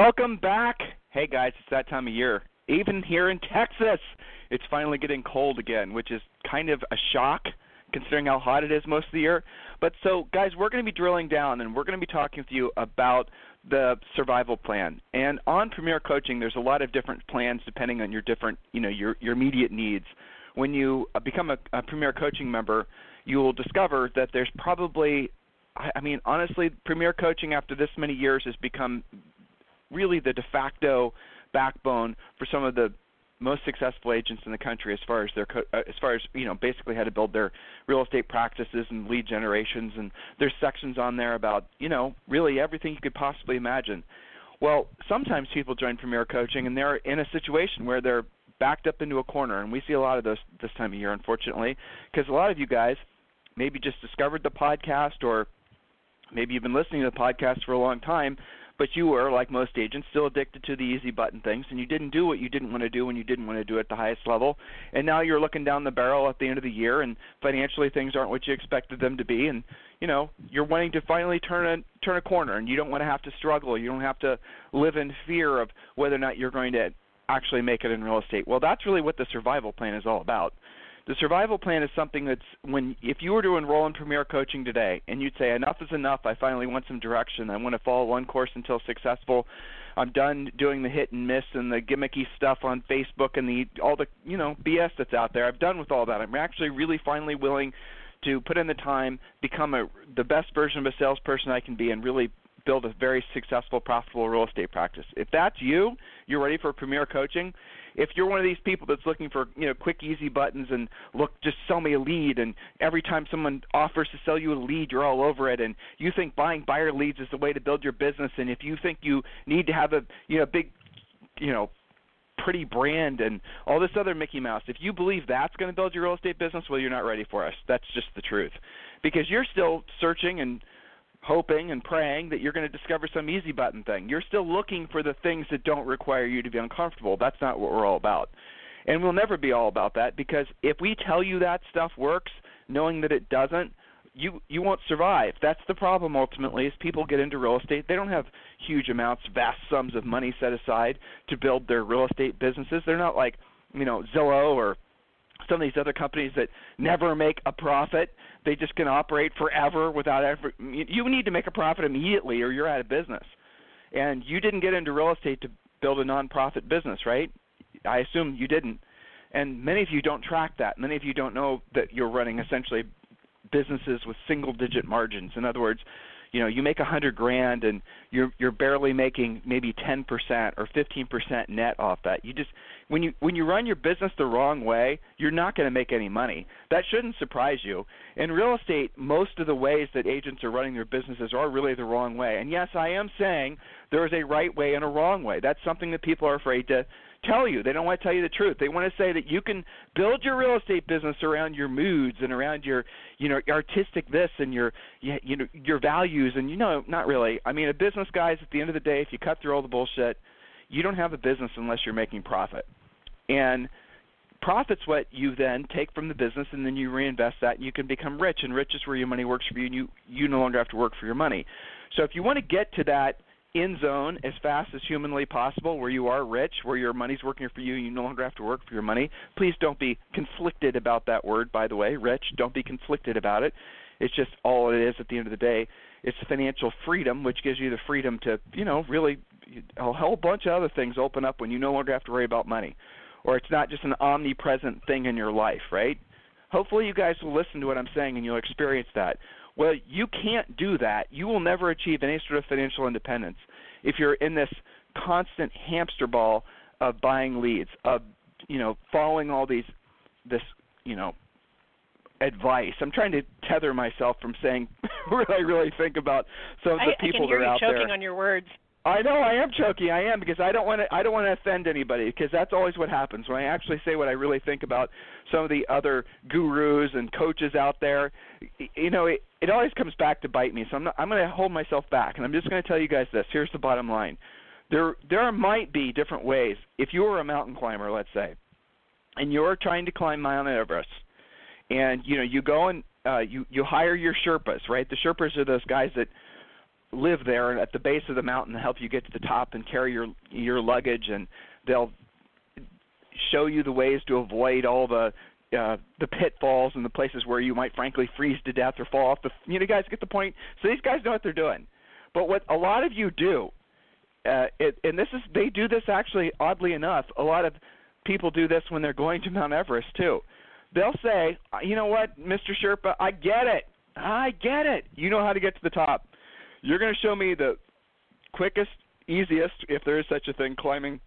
Welcome back. Hey guys, it's that time of year. Even here in Texas, it's finally getting cold again, which is kind of a shock considering how hot it is most of the year. But so, guys, we're going to be drilling down and we're going to be talking with you about the survival plan. And on Premier Coaching, there's a lot of different plans depending on your different, you know, your your immediate needs. When you uh, become a, a Premier Coaching member, you will discover that there's probably I mean, honestly, Premier Coaching after this many years has become really the de facto backbone for some of the most successful agents in the country as far as their uh, as far as you know basically how to build their real estate practices and lead generations. And there's sections on there about you know really everything you could possibly imagine. Well sometimes people join premier coaching and they're in a situation where they're backed up into a corner and we see a lot of those this time of year unfortunately because a lot of you guys maybe just discovered the podcast or maybe you've been listening to the podcast for a long time but you were, like most agents, still addicted to the easy button things, and you didn't do what you didn't want to do when you didn't want to do it at the highest level. And now you're looking down the barrel at the end of the year, and financially things aren't what you expected them to be, and you know you're wanting to finally turn a turn a corner, and you don't want to have to struggle. You don't have to live in fear of whether or not you're going to actually make it in real estate. Well, that's really what the survival plan is all about. The survival plan is something that's when if you were to enroll in Premier Coaching today and you'd say enough is enough, I finally want some direction. I want to follow one course until successful. I'm done doing the hit and miss and the gimmicky stuff on Facebook and the all the you know BS that's out there. I'm done with all that. I'm actually really finally willing to put in the time, become a the best version of a salesperson I can be, and really build a very successful, profitable real estate practice. If that's you, you're ready for Premier Coaching if you're one of these people that's looking for you know quick easy buttons and look just sell me a lead and every time someone offers to sell you a lead you're all over it and you think buying buyer leads is the way to build your business and if you think you need to have a you know big you know pretty brand and all this other Mickey Mouse. If you believe that's going to build your real estate business, well, you're not ready for us. That's just the truth. Because you're still searching and hoping and praying that you're going to discover some easy button thing. You're still looking for the things that don't require you to be uncomfortable. That's not what we're all about. And we'll never be all about that because if we tell you that stuff works, knowing that it doesn't, you you won't survive. That's the problem ultimately. Is people get into real estate, they don't have huge amounts, vast sums of money set aside to build their real estate businesses. They're not like you know Zillow or some of these other companies that never make a profit they just can operate forever without ever. You need to make a profit immediately, or you're out of business. And you didn't get into real estate to build a nonprofit business, right? I assume you didn't. And many of you don't track that. Many of you don't know that you're running essentially businesses with single digit margins. In other words, you know you make a hundred grand and you're you're barely making maybe ten percent or fifteen percent net off that. You just when you when you run your business the wrong way you're not going to make any money. That shouldn't surprise you. In real estate most of the ways that agents are running their businesses are really the wrong way. And yes i am saying there is a right way and a wrong way. That's something that people are afraid to tell you. They don't want to tell you the truth. They want to say that you can build your real estate business around your moods and around your, you know, artistic this and your, you know, your values. And you know, not really. I mean, a business, guys. At the end of the day, if you cut through all the bullshit, you don't have a business unless you're making profit. And profit's what you then take from the business and then you reinvest that and you can become rich and rich is where your money works for you and you you no longer have to work for your money so if you want to get to that in zone as fast as humanly possible where you are rich, where your money's working for you, you no longer have to work for your money. Please don't be conflicted about that word, by the way, rich. Don't be conflicted about it. It's just all it is at the end of the day. It's financial freedom, which gives you the freedom to, you know, really a whole bunch of other things open up when you no longer have to worry about money. Or it's not just an omnipresent thing in your life, right? Hopefully you guys will listen to what I'm saying and you'll experience that. Well, you can't do that. You will never achieve any sort of financial independence if you're in this constant hamster ball of buying leads, of you know following all these this you know advice. I'm trying to tether myself from saying what I really think about some of the I, people I can hear that are you out choking there. on your words. I know I am choking. I am because I don't want to. I don't want to offend anybody because that's always what happens when I actually say what I really think about some of the other gurus and coaches out there. You know, it, it always comes back to bite me. So I'm not, I'm going to hold myself back, and I'm just going to tell you guys this. Here's the bottom line: there there might be different ways. If you were a mountain climber, let's say, and you're trying to climb Mount Everest, and you know you go and uh, you you hire your Sherpas, right? The Sherpas are those guys that live there at the base of the mountain to help you get to the top and carry your your luggage and they'll show you the ways to avoid all the uh the pitfalls and the places where you might frankly freeze to death or fall off the you know guys get the point so these guys know what they're doing but what a lot of you do uh it, and this is they do this actually oddly enough a lot of people do this when they're going to Mount Everest too they'll say you know what Mr. Sherpa I get it I get it you know how to get to the top you're going to show me the quickest, easiest, if there is such a thing, climbing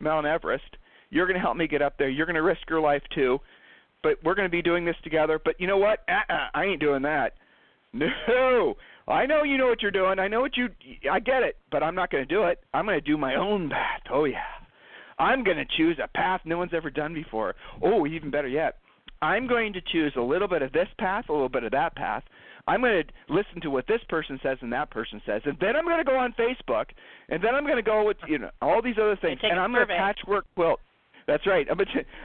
Mount Everest. You're going to help me get up there. You're going to risk your life too. But we're going to be doing this together. But you know what? Uh-uh, I ain't doing that. No. I know you know what you're doing. I know what you I get it, but I'm not going to do it. I'm going to do my own path. Oh yeah. I'm going to choose a path no one's ever done before. Oh, even better yet. I'm going to choose a little bit of this path, a little bit of that path. I'm going to listen to what this person says and that person says, and then I'm going to go on Facebook, and then I'm going to go with you know all these other things, and I'm going to patchwork quilt. That's right. I'm to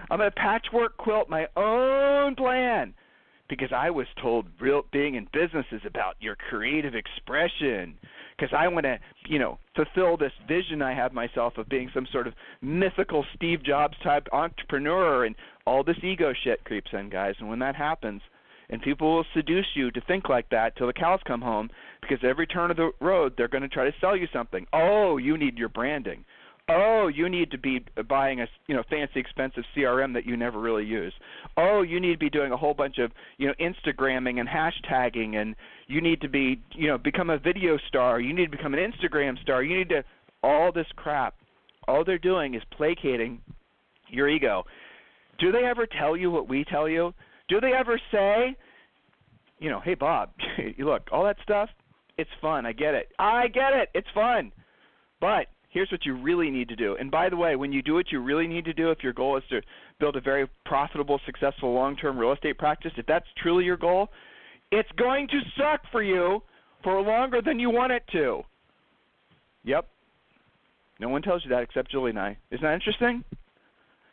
I'm to patchwork quilt my own plan because I was told real being in business is about your creative expression. Because I want to, you know, fulfill this vision I have myself of being some sort of mythical Steve Jobs type entrepreneur, and all this ego shit creeps in, guys. And when that happens, and people will seduce you to think like that till the cows come home, because every turn of the road they're going to try to sell you something. Oh, you need your branding oh you need to be buying a you know fancy expensive crm that you never really use. Oh you need to be doing a whole bunch of you know instagramming and hashtagging and you need to be you know become a video star. You need to become an instagram star. You need to all this crap. All they're doing is placating your ego. Do they ever tell you what we tell you? Do they ever say you know hey bob look all that stuff it's fun. I get it. I get it. It's fun. But here's what you really need to do. And by the way, when you do what you really need to do, if your goal is to build a very profitable, successful, long-term real estate practice, if that's truly your goal, it's going to suck for you for longer than you want it to. Yep. No one tells you that except Julie and I. Isn't that interesting?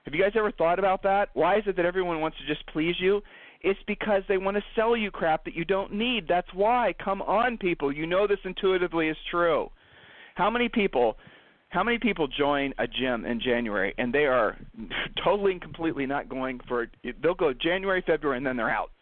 Have you guys ever thought about that? Why is it that everyone wants to just please you? It's because they want to sell you crap that you don't need. That's why. Come on, people. You know this intuitively is true. How many people how many people join a gym in January and they are totally and completely not going for they'll go January, February and then they're out.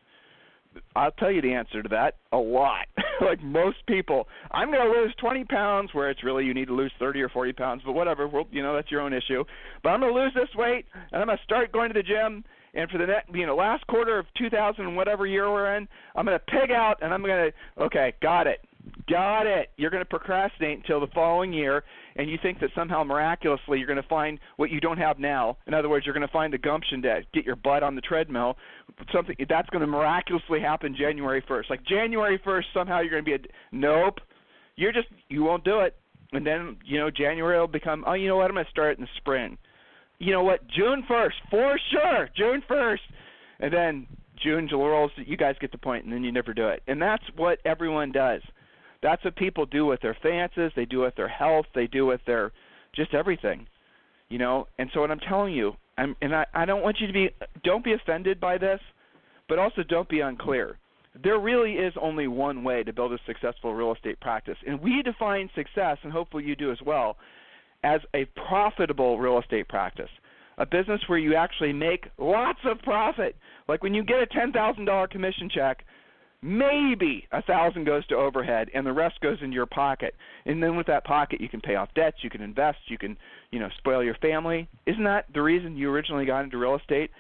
I'll tell you the answer to that. A lot. like most people, I'm going to lose 20 pounds where it's really you need to lose 30 or 40 pounds, but whatever. Well, you know, that's your own issue. But I'm going to lose this weight and I'm going to start going to the gym and for the next, you know, last quarter of 2000 and whatever year we're in, I'm going to pig out and I'm going to okay, got it. Got it. You're going to procrastinate until the following year, and you think that somehow miraculously you're going to find what you don't have now. In other words, you're going to find the gumption to get your butt on the treadmill. Something that's going to miraculously happen January 1st. Like January 1st, somehow you're going to be a nope. You're just you won't do it, and then you know January will become oh you know what I'm going to start in the spring. You know what June 1st for sure June 1st, and then June rolls. You guys get the point, and then you never do it. And that's what everyone does. That's what people do with their finances. They do with their health. They do with their just everything, you know. And so what I'm telling you, I'm, and I, I don't want you to be, don't be offended by this, but also don't be unclear. There really is only one way to build a successful real estate practice, and we define success, and hopefully you do as well, as a profitable real estate practice. A business where you actually make lots of profit. Like when you get a $10,000 commission check, maybe a thousand goes to overhead and the rest goes into your pocket. And then with that pocket you can pay off debts you can invest you can you know spoil your family. Isn't that the reason you originally got into real estate?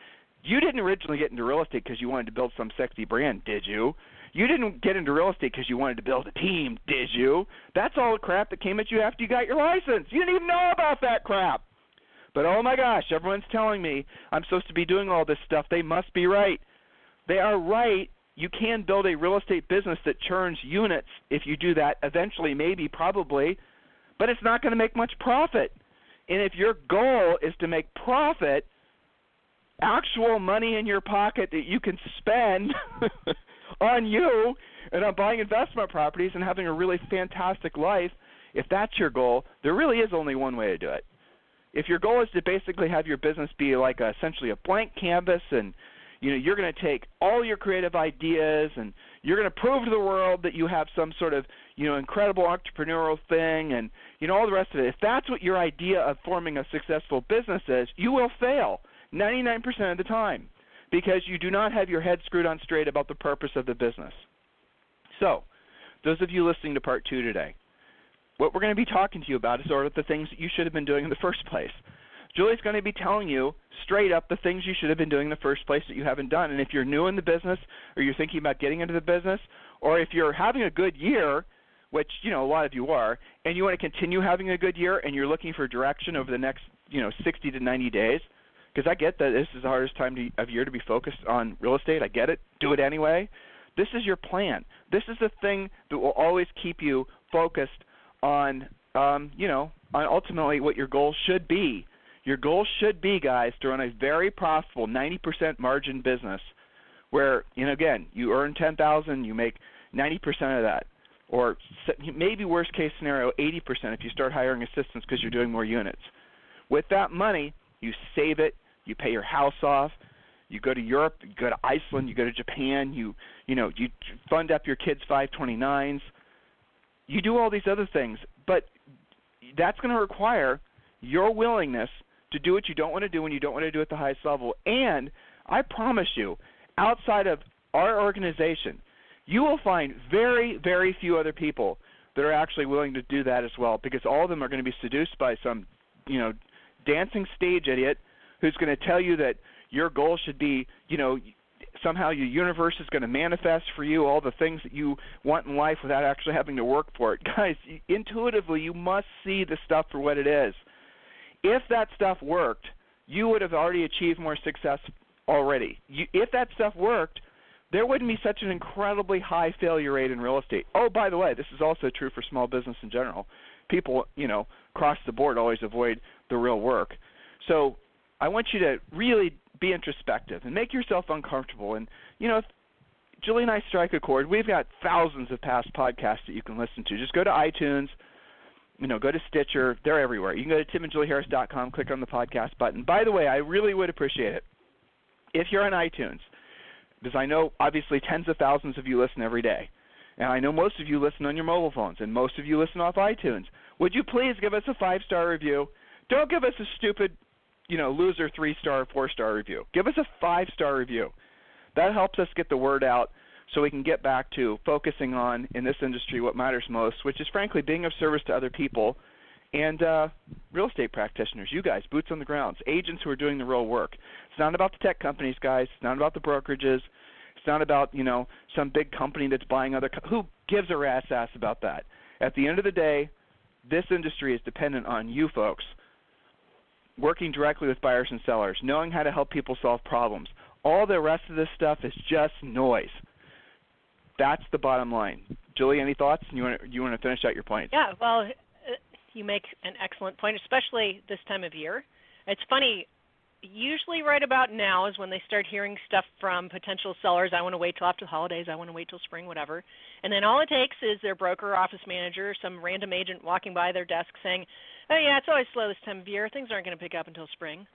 You didn't originally get into real estate because you wanted to build some sexy brand did you? You didn't get into real estate because you wanted to build a team did you? That's all the crap that came at you after you got your license. You didn't even know about that crap. But oh my gosh everyone's telling me i'm supposed to be doing all this stuff. They must be right. They are right. You can build a real estate business that churns units if you do that eventually, maybe, probably, but it's not going to make much profit. And if your goal is to make profit, actual money in your pocket that you can spend on you and on buying investment properties and having a really fantastic life, if that's your goal, there really is only one way to do it. If your goal is to basically have your business be like a, essentially a blank canvas and you know you're going to take all your creative ideas and you're going to prove to the world that you have some sort of you know incredible entrepreneurial thing and you know all the rest of it. If that's what your idea of forming a successful business is you will fail 99% of the time because you do not have your head screwed on straight about the purpose of the business. So those of you listening to part 2 today what we're going to be talking to you about is sort of the things that you should have been doing in the first place Julie's going to be telling you straight up the things you should have been doing in the first place that you haven't done. And if you're new in the business or you're thinking about getting into the business, or if you're having a good year, which you know a lot of you are, and you want to continue having a good year and you're looking for direction over the next you know 60 to 90 days, because I get that this is the hardest time to, of year to be focused on real estate. I get it. Do it anyway. This is your plan. This is the thing that will always keep you focused on um, you know on ultimately what your goal should be your goal should be, guys, to run a very profitable 90% margin business where, you know, again, you earn 10,000, you make 90% of that. Or maybe worst case scenario, 80% if you start hiring assistants because you're doing more units. With that money, you save it, you pay your house off, you go to Europe, you go to Iceland, you go to Japan, you you know, you fund up your kids 529s. You do all these other things, but that's going to require your willingness to do what you don't want to do when you don't want to do at the highest level. And I promise you, outside of our organization, you will find very, very few other people that are actually willing to do that as well because all of them are going to be seduced by some, you know, dancing stage idiot who's going to tell you that your goal should be, you know, somehow your universe is going to manifest for you all the things that you want in life without actually having to work for it. Guys, intuitively you must see the stuff for what it is if that stuff worked, you would have already achieved more success already. You, if that stuff worked, there wouldn't be such an incredibly high failure rate in real estate. Oh, by the way, this is also true for small business in general. People, you know, across the board always avoid the real work. So I want you to really be introspective and make yourself uncomfortable. And you know, if Julie and I strike a chord, we've got thousands of past podcasts that you can listen to. Just go to iTunes you know, go to Stitcher. They're everywhere. You can go to timandjulieharris.com, click on the podcast button. By the way, I really would appreciate it if you're on iTunes, because I know obviously tens of thousands of you listen every day, and I know most of you listen on your mobile phones, and most of you listen off iTunes. Would you please give us a five-star review? Don't give us a stupid, you know, loser three-star, four-star review. Give us a five-star review. That helps us get the word out so we can get back to focusing on in this industry what matters most, which is frankly being of service to other people and uh, real estate practitioners, you guys, boots on the grounds, agents who are doing the real work. It's not about the tech companies, guys. It's not about the brokerages. It's not about you know some big company that's buying other. Co- who gives a rat's ass about that? At the end of the day, this industry is dependent on you folks working directly with buyers and sellers, knowing how to help people solve problems. All the rest of this stuff is just noise. That's the bottom line. Julie, any thoughts? You want to, you want to finish out your point? Yeah, well, uh, you make an excellent point, especially this time of year. It's funny. Usually, right about now is when they start hearing stuff from potential sellers. I want to wait till after the holidays. I want to wait till spring, whatever. And then all it takes is their broker, office manager, some random agent walking by their desk saying, "Oh yeah, it's always slow this time of year. Things aren't going to pick up until spring."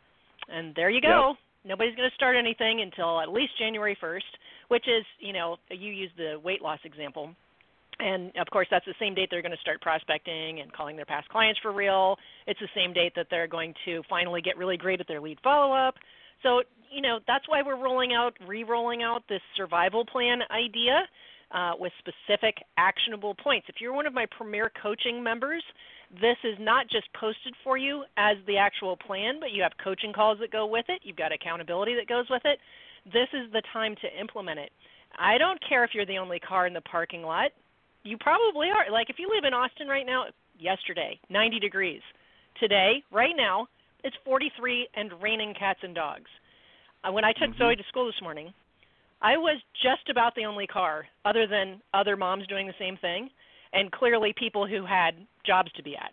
And there you go. Yep. Nobody's going to start anything until at least January 1st which is, you know, you use the weight loss example. And of course, that's the same date they're going to start prospecting and calling their past clients for real. It's the same date that they're going to finally get really great at their lead follow up. So, you know, that's why we're rolling out, re rolling out this survival plan idea uh, with specific actionable points. If you're one of my premier coaching members, this is not just posted for you as the actual plan, but you have coaching calls that go with it, you've got accountability that goes with it this is the time to implement it. I don't care if you're the only car in the parking lot. You probably are. Like if you live in Austin right now, yesterday, 90 degrees. Today, right now, it's 43 and raining cats and dogs. Uh, when I took mm-hmm. Zoe to school this morning, I was just about the only car, other than other moms doing the same thing, and clearly people who had jobs to be at.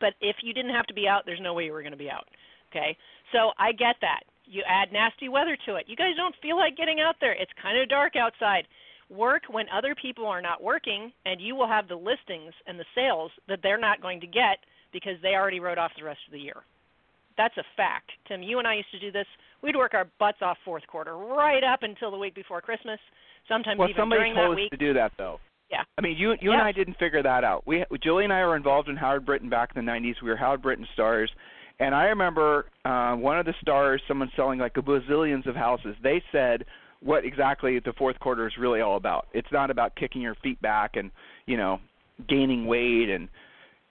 But if you didn't have to be out, there's no way you were going to be out. Okay, so I get that. You add nasty weather to it. You guys don't feel like getting out there. It's kind of dark outside. Work when other people are not working, and you will have the listings and the sales that they're not going to get because they already wrote off the rest of the year. That's a fact. Tim, you and I used to do this. We'd work our butts off fourth quarter right up until the week before Christmas. Sometimes well, even somebody during told that us week. to do that though. Yeah. I mean, you you yeah. and I didn't figure that out. We Julie and I were involved in Howard Brinton back in the 90s. We were Howard Brinton stars. And I remember uh, one of the stars, someone selling like a bazillions of houses. They said what exactly the fourth quarter is really all about. It's not about kicking your feet back and you know gaining weight and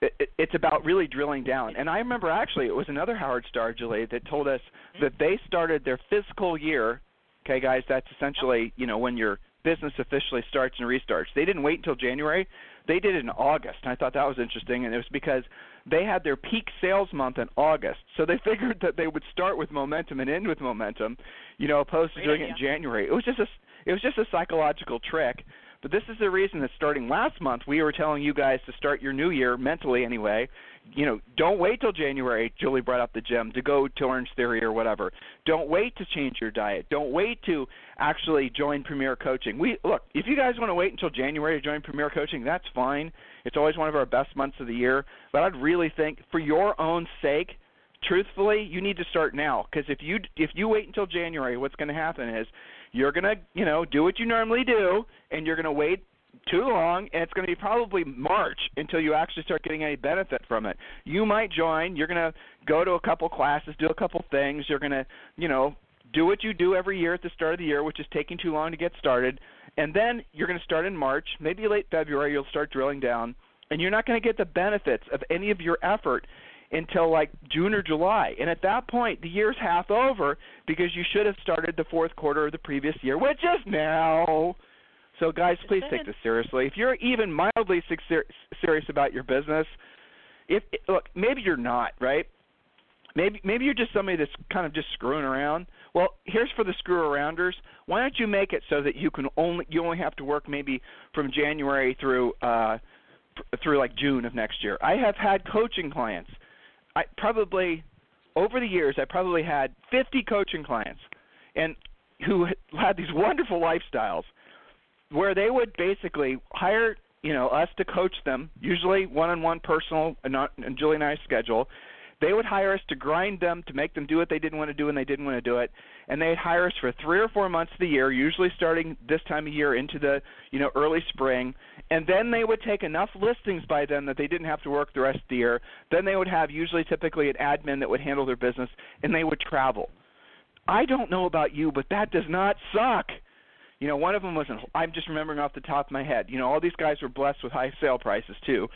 it, it, it's about really drilling down. And I remember actually it was another Howard star, Julie, that told us that they started their fiscal year. Okay, guys, that's essentially you know when your business officially starts and restarts. They didn't wait until January. They did it in August. And I thought that was interesting, and it was because they had their peak sales month in August. So they figured that they would start with momentum and end with momentum, you know, opposed to Great doing idea. it in January. It was just a it was just a psychological trick. But this is the reason that starting last month, we were telling you guys to start your new year mentally anyway. You know, don't wait till January. Julie brought up the gym to go to Orange Theory or whatever. Don't wait to change your diet. Don't wait to actually join Premier Coaching. We look if you guys want to wait until January to join Premier Coaching, that's fine. It's always one of our best months of the year. But I'd really think, for your own sake, truthfully, you need to start now. Because if you if you wait until January, what's going to happen is you're going to you know do what you normally do, and you're going to wait too long, and it's going to be probably March until you actually start getting any benefit from it. You might join. You're going to go to a couple classes, do a couple things. You're going to you know do what you do every year at the start of the year, which is taking too long to get started. And then you're going to start in March, maybe late February. You'll start drilling down, and you're not going to get the benefits of any of your effort until like June or July. And at that point, the year's half over because you should have started the fourth quarter of the previous year, which is now. So, guys, please take this seriously. If you're even mildly serious about your business, if look, maybe you're not, right? Maybe maybe you're just somebody that's kind of just screwing around. Well, here's for the screw arounders. Why don't you make it so that you can only you only have to work maybe from January through uh through like June of next year. I have had coaching clients. I probably over the years I probably had 50 coaching clients and who had these wonderful lifestyles where they would basically hire you know us to coach them, usually one-on-one personal and not and Julie and I's schedule. They would hire us to grind them to make them do what they didn't want to do and they didn't want to do it, and they'd hire us for three or four months of the year, usually starting this time of year into the you know early spring, and then they would take enough listings by then that they didn't have to work the rest of the year. Then they would have usually typically an admin that would handle their business, and they would travel. I don't know about you, but that does not suck. You know, one of them was in, I'm just remembering off the top of my head. You know, all these guys were blessed with high sale prices too.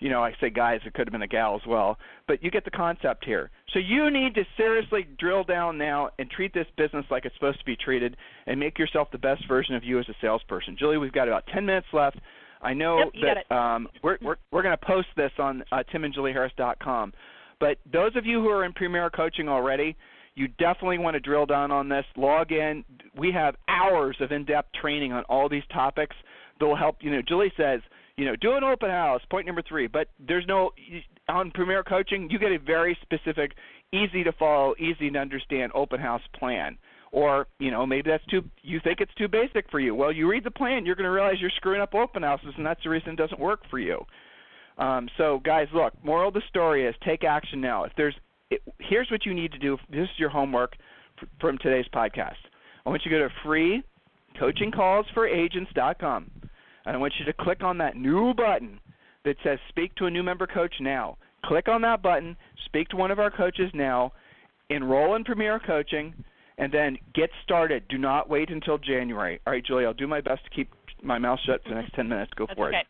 You know, I say guys, it could have been a gal as well, but you get the concept here. So you need to seriously drill down now and treat this business like it's supposed to be treated, and make yourself the best version of you as a salesperson. Julie, we've got about 10 minutes left. I know Yep, that um, we're we're we're going to post this on uh, timandjulieharris.com, but those of you who are in Premier Coaching already, you definitely want to drill down on this. Log in. We have hours of in-depth training on all these topics that will help. You know, Julie says, you know, do an open house. Point number three. But there's no on Premier Coaching. You get a very specific, easy to follow, easy to understand open house plan. Or you know maybe that's too you think it's too basic for you. Well, you read the plan, you're going to realize you're screwing up open houses, and that's the reason it doesn't work for you. Um, so, guys, look. Moral of the story is take action now. If there's it, here's what you need to do. This is your homework f- from today's podcast. I want you to go to freecoachingcallsforagents.com, and I want you to click on that new button that says "Speak to a new member coach now." Click on that button. Speak to one of our coaches now. Enroll in Premier Coaching, and then get started. Do not wait until January. All right, Julie. I'll do my best to keep my mouth shut for the next ten minutes. Go That's for okay. it.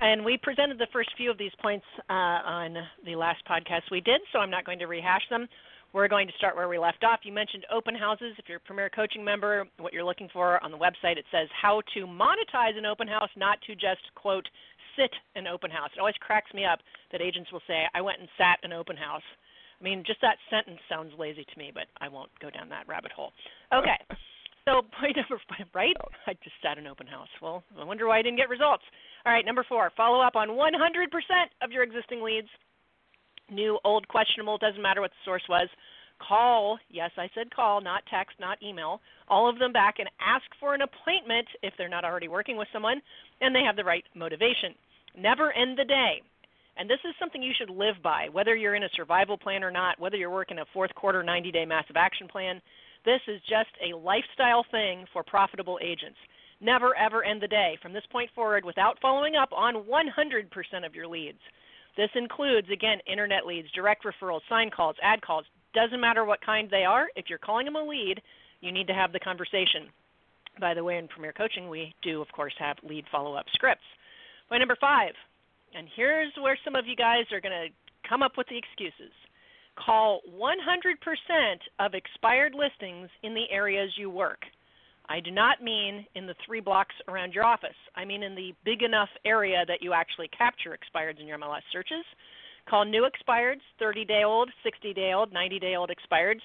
And we presented the first few of these points uh, on the last podcast we did, so I'm not going to rehash them. We're going to start where we left off. You mentioned open houses. If you're a Premier Coaching member, what you're looking for on the website, it says how to monetize an open house, not to just, quote, sit an open house. It always cracks me up that agents will say, I went and sat an open house. I mean, just that sentence sounds lazy to me, but I won't go down that rabbit hole. Okay. So point number five, right? I just sat an open house. Well, I wonder why I didn't get results. All right, number four, follow up on 100% of your existing leads. New, old, questionable, doesn't matter what the source was. Call, yes, I said call, not text, not email, all of them back and ask for an appointment if they're not already working with someone and they have the right motivation. Never end the day. And this is something you should live by, whether you're in a survival plan or not, whether you're working a fourth quarter 90 day massive action plan. This is just a lifestyle thing for profitable agents. Never ever end the day from this point forward without following up on 100% of your leads. This includes, again, internet leads, direct referrals, sign calls, ad calls. Doesn't matter what kind they are. If you're calling them a lead, you need to have the conversation. By the way, in Premier Coaching, we do, of course, have lead follow up scripts. Point number five, and here's where some of you guys are going to come up with the excuses. Call 100% of expired listings in the areas you work. I do not mean in the three blocks around your office. I mean in the big enough area that you actually capture expireds in your MLS searches. Call new expireds, 30 day old, 60 day old, 90 day old expireds.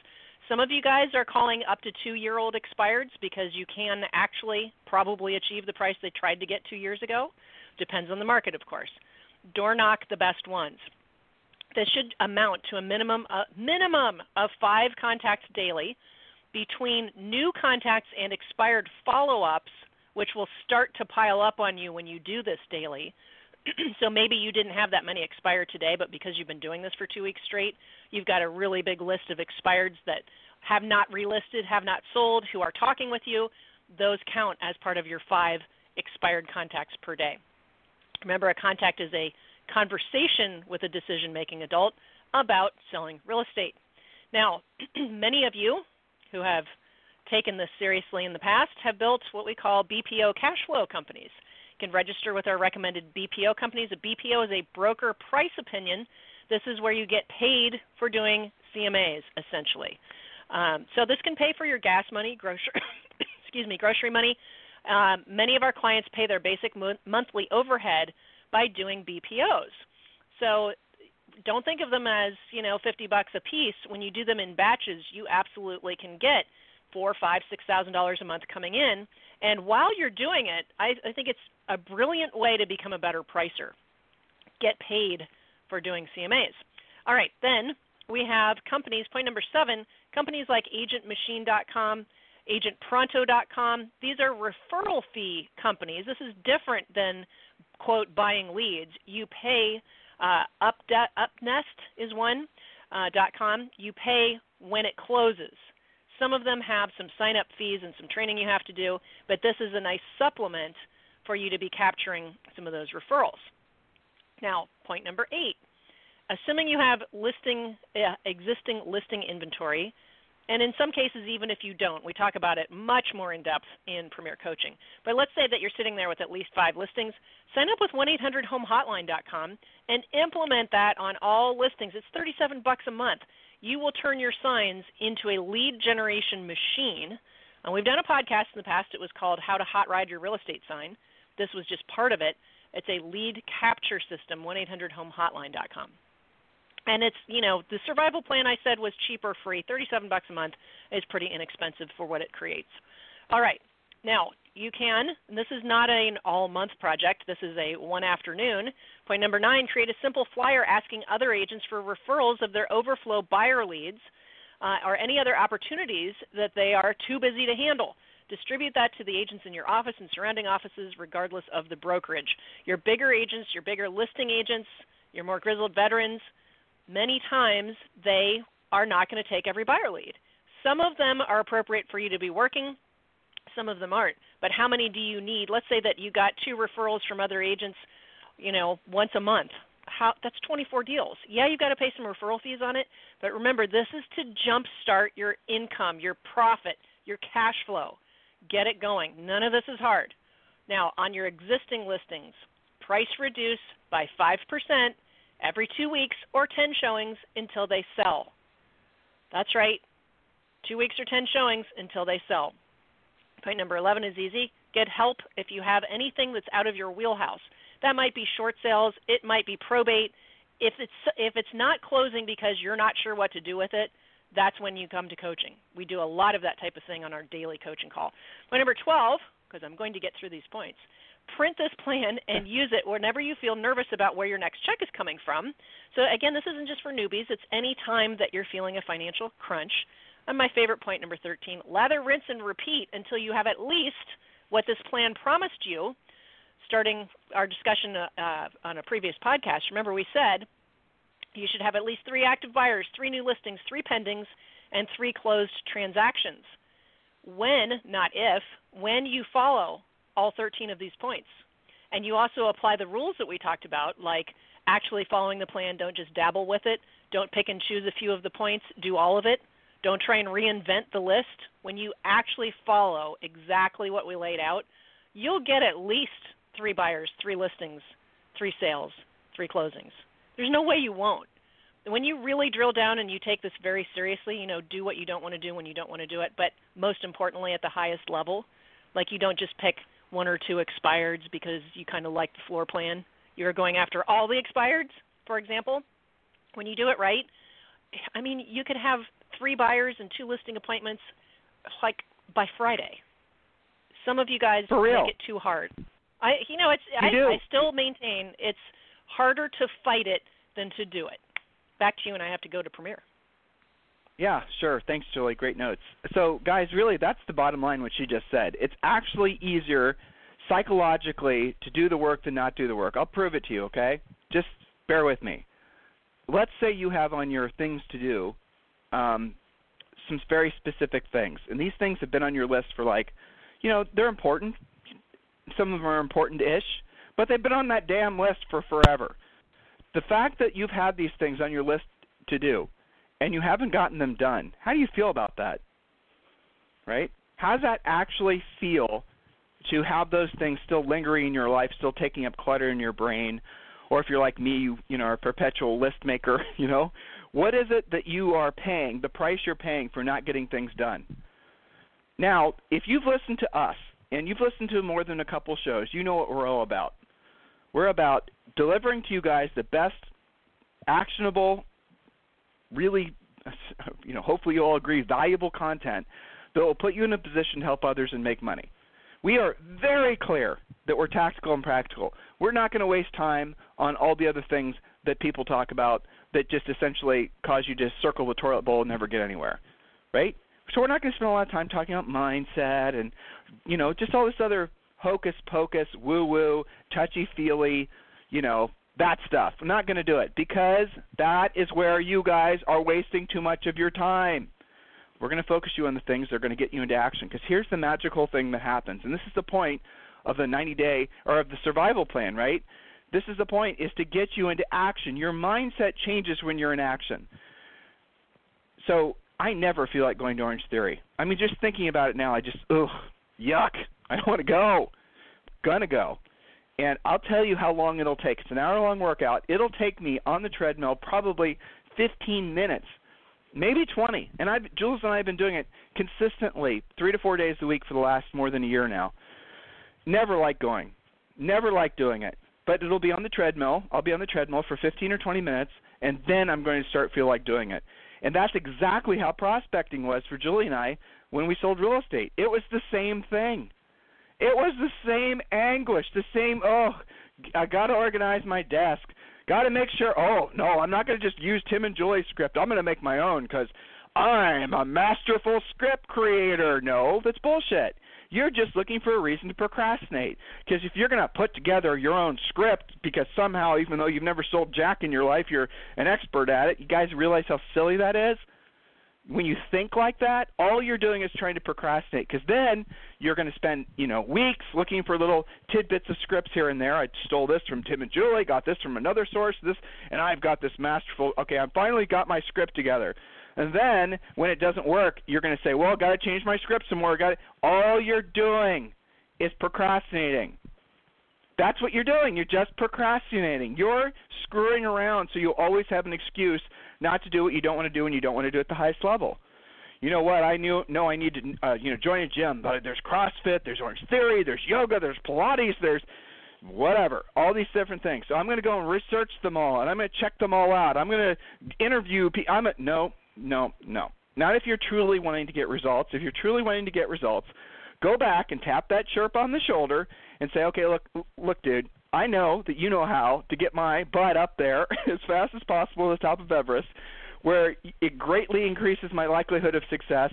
Some of you guys are calling up to two year old expireds because you can actually probably achieve the price they tried to get two years ago. Depends on the market, of course. Door knock the best ones. This should amount to a minimum a minimum of five contacts daily between new contacts and expired follow-ups, which will start to pile up on you when you do this daily. so maybe you didn't have that many expire today, but because you've been doing this for two weeks straight, you've got a really big list of expireds that have not relisted, have not sold, who are talking with you. Those count as part of your five expired contacts per day. Remember, a contact is a conversation with a decision making adult about selling real estate. Now, many of you who have taken this seriously in the past have built what we call BPO cash flow companies. You can register with our recommended BPO companies. A BPO is a broker price opinion. This is where you get paid for doing CMAs, essentially. Um, so this can pay for your gas money, grocery, excuse me, grocery money. Um, many of our clients pay their basic mo- monthly overhead by doing BPOs. So don't think of them as you know 50 bucks a piece. When you do them in batches, you absolutely can get four, five, six thousand dollars a month coming in. And while you're doing it, I, I think it's a brilliant way to become a better pricer. Get paid for doing CMAs. All right, then we have companies. Point number seven: companies like AgentMachine.com, AgentPronto.com. These are referral fee companies. This is different than quote buying leads. You pay uh, Upde- Upnest is one uh, com. You pay when it closes. Some of them have some sign up fees and some training you have to do, but this is a nice supplement for you to be capturing some of those referrals. Now, point number eight. Assuming you have listing uh, existing listing inventory, and in some cases, even if you don't, we talk about it much more in depth in Premier Coaching. But let's say that you're sitting there with at least five listings. Sign up with 1-800-HOME-HOTLINE.com and implement that on all listings. It's 37 bucks a month. You will turn your signs into a lead generation machine. And we've done a podcast in the past. It was called How to Hot Ride Your Real Estate Sign. This was just part of it. It's a lead capture system, 1-800-HOME-HOTLINE.com and it's you know the survival plan I said was cheap or free. Thirty-seven bucks a month is pretty inexpensive for what it creates. All right, now you can. this is not an all-month project. This is a one afternoon. Point number nine: create a simple flyer asking other agents for referrals of their overflow buyer leads uh, or any other opportunities that they are too busy to handle. Distribute that to the agents in your office and surrounding offices, regardless of the brokerage. Your bigger agents, your bigger listing agents, your more grizzled veterans, many times they are not going to take every buyer lead. Some of them are appropriate for you to be working, some of them aren't. But how many do you need? Let's say that you got two referrals from other agents, you know, once a month. How that's 24 deals. Yeah, you've got to pay some referral fees on it, but remember this is to jumpstart your income, your profit, your cash flow. Get it going. None of this is hard. Now, on your existing listings, price reduce by 5% every two weeks or 10 showings until they sell. That's right, two weeks or 10 showings until they sell. Point number 11 is easy. Get help if you have anything that's out of your wheelhouse. That might be short sales, it might be probate. If it's if it's not closing because you're not sure what to do with it, that's when you come to coaching. We do a lot of that type of thing on our daily coaching call. Point number 12, because I'm going to get through these points, print this plan and use it whenever you feel nervous about where your next check is coming from. So, again, this isn't just for newbies, it's any time that you're feeling a financial crunch. And my favorite point, number 13 lather, rinse, and repeat until you have at least what this plan promised you. Starting our discussion uh, uh, on a previous podcast, remember we said you should have at least three active buyers, three new listings, three pendings, and three closed transactions. When, not if, when you follow all 13 of these points. And you also apply the rules that we talked about, like actually following the plan, don't just dabble with it, don't pick and choose a few of the points, do all of it. Don't try and reinvent the list. When you actually follow exactly what we laid out, you'll get at least three buyers, three listings, three sales, three closings. There's no way you won't. When you really drill down and you take this very seriously, you know, do what you don't want to do when you don't want to do it, but most importantly at the highest level, like you don't just pick one or two expireds because you kind of like the floor plan. You're going after all the expireds, for example. When you do it right, I mean, you could have three buyers and two listing appointments like by Friday. Some of you guys For real. make it too hard. I you know, it's you I, do. I still maintain it's harder to fight it than to do it. Back to you and I have to go to premiere. Yeah, sure. Thanks, Julie. Great notes. So, guys, really, that's the bottom line. What she just said. It's actually easier psychologically to do the work than not do the work. I'll prove it to you. Okay? Just bear with me. Let's say you have on your things to do um, some very specific things, and these things have been on your list for like, you know, they're important. Some of them are important-ish, but they've been on that damn list for forever. The fact that you've had these things on your list to do and you haven't gotten them done, how do you feel about that? Right? How does that actually feel to have those things still lingering in your life, still taking up clutter in your brain? Or if you're like me, you you know, are a perpetual list maker, you know, what is it that you are paying, the price you're paying for not getting things done? Now, if you've listened to us and you've listened to more than a couple shows, you know what we're all about. We're about delivering to you guys the best actionable really, you know, hopefully you all agree, valuable content that will put you in a position to help others and make money. We are very clear that we're tactical and practical. We're not going to waste time on all the other things that people talk about that just essentially cause you to circle the toilet bowl and never get anywhere, right? So we're not going to spend a lot of time talking about mindset and, you know, just all this other hocus pocus, woo woo, touchy feely, you know, that stuff. I'm not going to do it because that is where you guys are wasting too much of your time. We're going to focus you on the things that are going to get you into action because here's the magical thing that happens. And this is the point of the 90 day or of the survival plan, right? This is the point is to get you into action. Your mindset changes when you're in action. So, I never feel like going to Orange Theory. I mean, just thinking about it now, I just, ugh, yuck. I don't want to go. Gonna go and I'll tell you how long it'll take. It's an hour long workout. It'll take me on the treadmill probably 15 minutes, maybe 20. And I've Jules and I have been doing it consistently, three to four days a week for the last more than a year now. Never like going, never like doing it. But it'll be on the treadmill. I'll be on the treadmill for 15 or 20 minutes, and then I'm going to start feel like doing it. And that's exactly how prospecting was for Julie and I when we sold real estate. It was the same thing. It was the same anguish, the same, oh, I got to organize my desk. Got to make sure, oh, no, I'm not going to just use Tim and Julie's script. I'm going to make my own because I'm a masterful script creator. No, that's bullshit. You're just looking for a reason to procrastinate. Because if you're going to put together your own script, because somehow, even though you've never sold Jack in your life, you're an expert at it, you guys realize how silly that is? When you think like that, all you're doing is trying to procrastinate because then you're going to spend, you know, weeks looking for little tidbits of scripts here and there. I stole this from Tim and Julie, got this from another source, this, and I've got this masterful. Okay, I finally got my script together. And then when it doesn't work, you're going to say, "Well, got to change my script some more." Got all you're doing is procrastinating. That's what you're doing. You're just procrastinating. You're screwing around so you always have an excuse not to do what you don't want to do and you don't want to do at the highest level. You know what? I knew know I need to uh, you know join a gym, but there's CrossFit, there's Orange Theory, there's yoga, there's Pilates, there's whatever, all these different things. So I'm going to go and research them all, and I'm going to check them all out. I'm going to interview. people. I'm a, no, no, no. not if you're truly wanting to get results. If you're truly wanting to get results, go back and tap that chirp on the shoulder and say, okay, look, look, dude, I know that you know how to get my butt up there as fast as possible to the top of Everest, where it greatly increases my likelihood of success.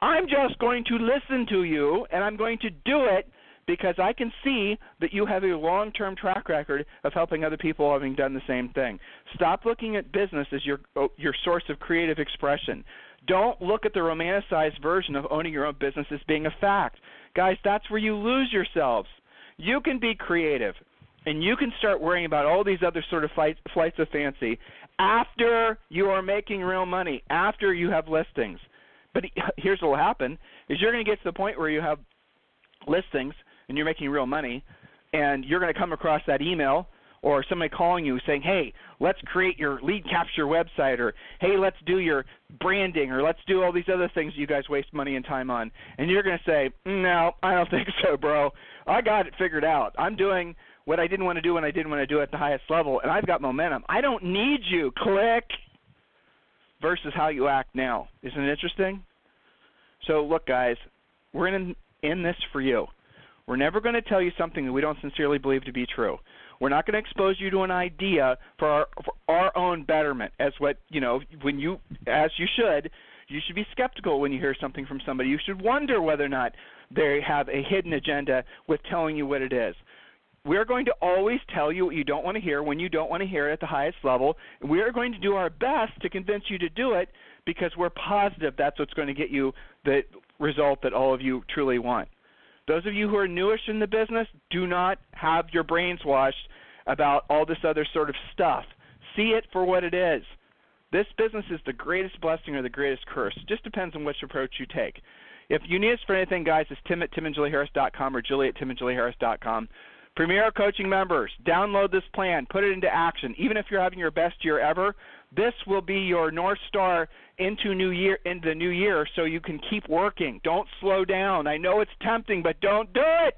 I'm just going to listen to you, and I'm going to do it because I can see that you have a long term track record of helping other people having done the same thing. Stop looking at business as your oh, your source of creative expression. Don't look at the romanticized version of owning your own business as being a fact. Guys, that's where you lose yourselves. You can be creative and you can start worrying about all these other sort of flights, flights of fancy after you are making real money, after you have listings. But here's what will happen is you're going to get to the point where you have listings and you're making real money and you're going to come across that email or somebody calling you saying, "Hey, let's create your lead capture website," or "Hey, let's do your branding," or "Let's do all these other things you guys waste money and time on," and you're going to say, "No, I don't think so, bro. I got it figured out. I'm doing what I didn't want to do when I didn't want to do at the highest level, and I've got momentum. I don't need you." Click. Versus how you act now. Isn't it interesting? So look, guys, we're in in this for you. We're never going to tell you something that we don't sincerely believe to be true. We're not going to expose you to an idea for our, for our own betterment. As what you know, when you, as you should, you should be skeptical when you hear something from somebody. You should wonder whether or not they have a hidden agenda with telling you what it is. We're going to always tell you what you don't want to hear when you don't want to hear it at the highest level. We are going to do our best to convince you to do it because we're positive that's what's going to get you the result that all of you truly want. Those of you who are newish in the business, do not have your brains washed about all this other sort of stuff. See it for what it is. This business is the greatest blessing or the greatest curse. It just depends on which approach you take. If you need us for anything, guys, it's tim at timandjulieharris.com or julie at timandjulieharris.com. Premier Coaching members, download this plan, put it into action. Even if you're having your best year ever, this will be your north star into new year into the new year so you can keep working. Don't slow down. I know it's tempting, but don't do it.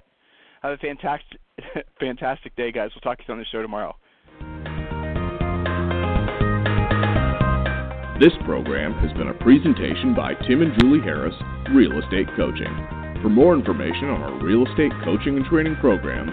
Have a fantastic fantastic day, guys. We'll talk to you on the show tomorrow. This program has been a presentation by Tim and Julie Harris, Real Estate Coaching. For more information on our real estate coaching and training programs,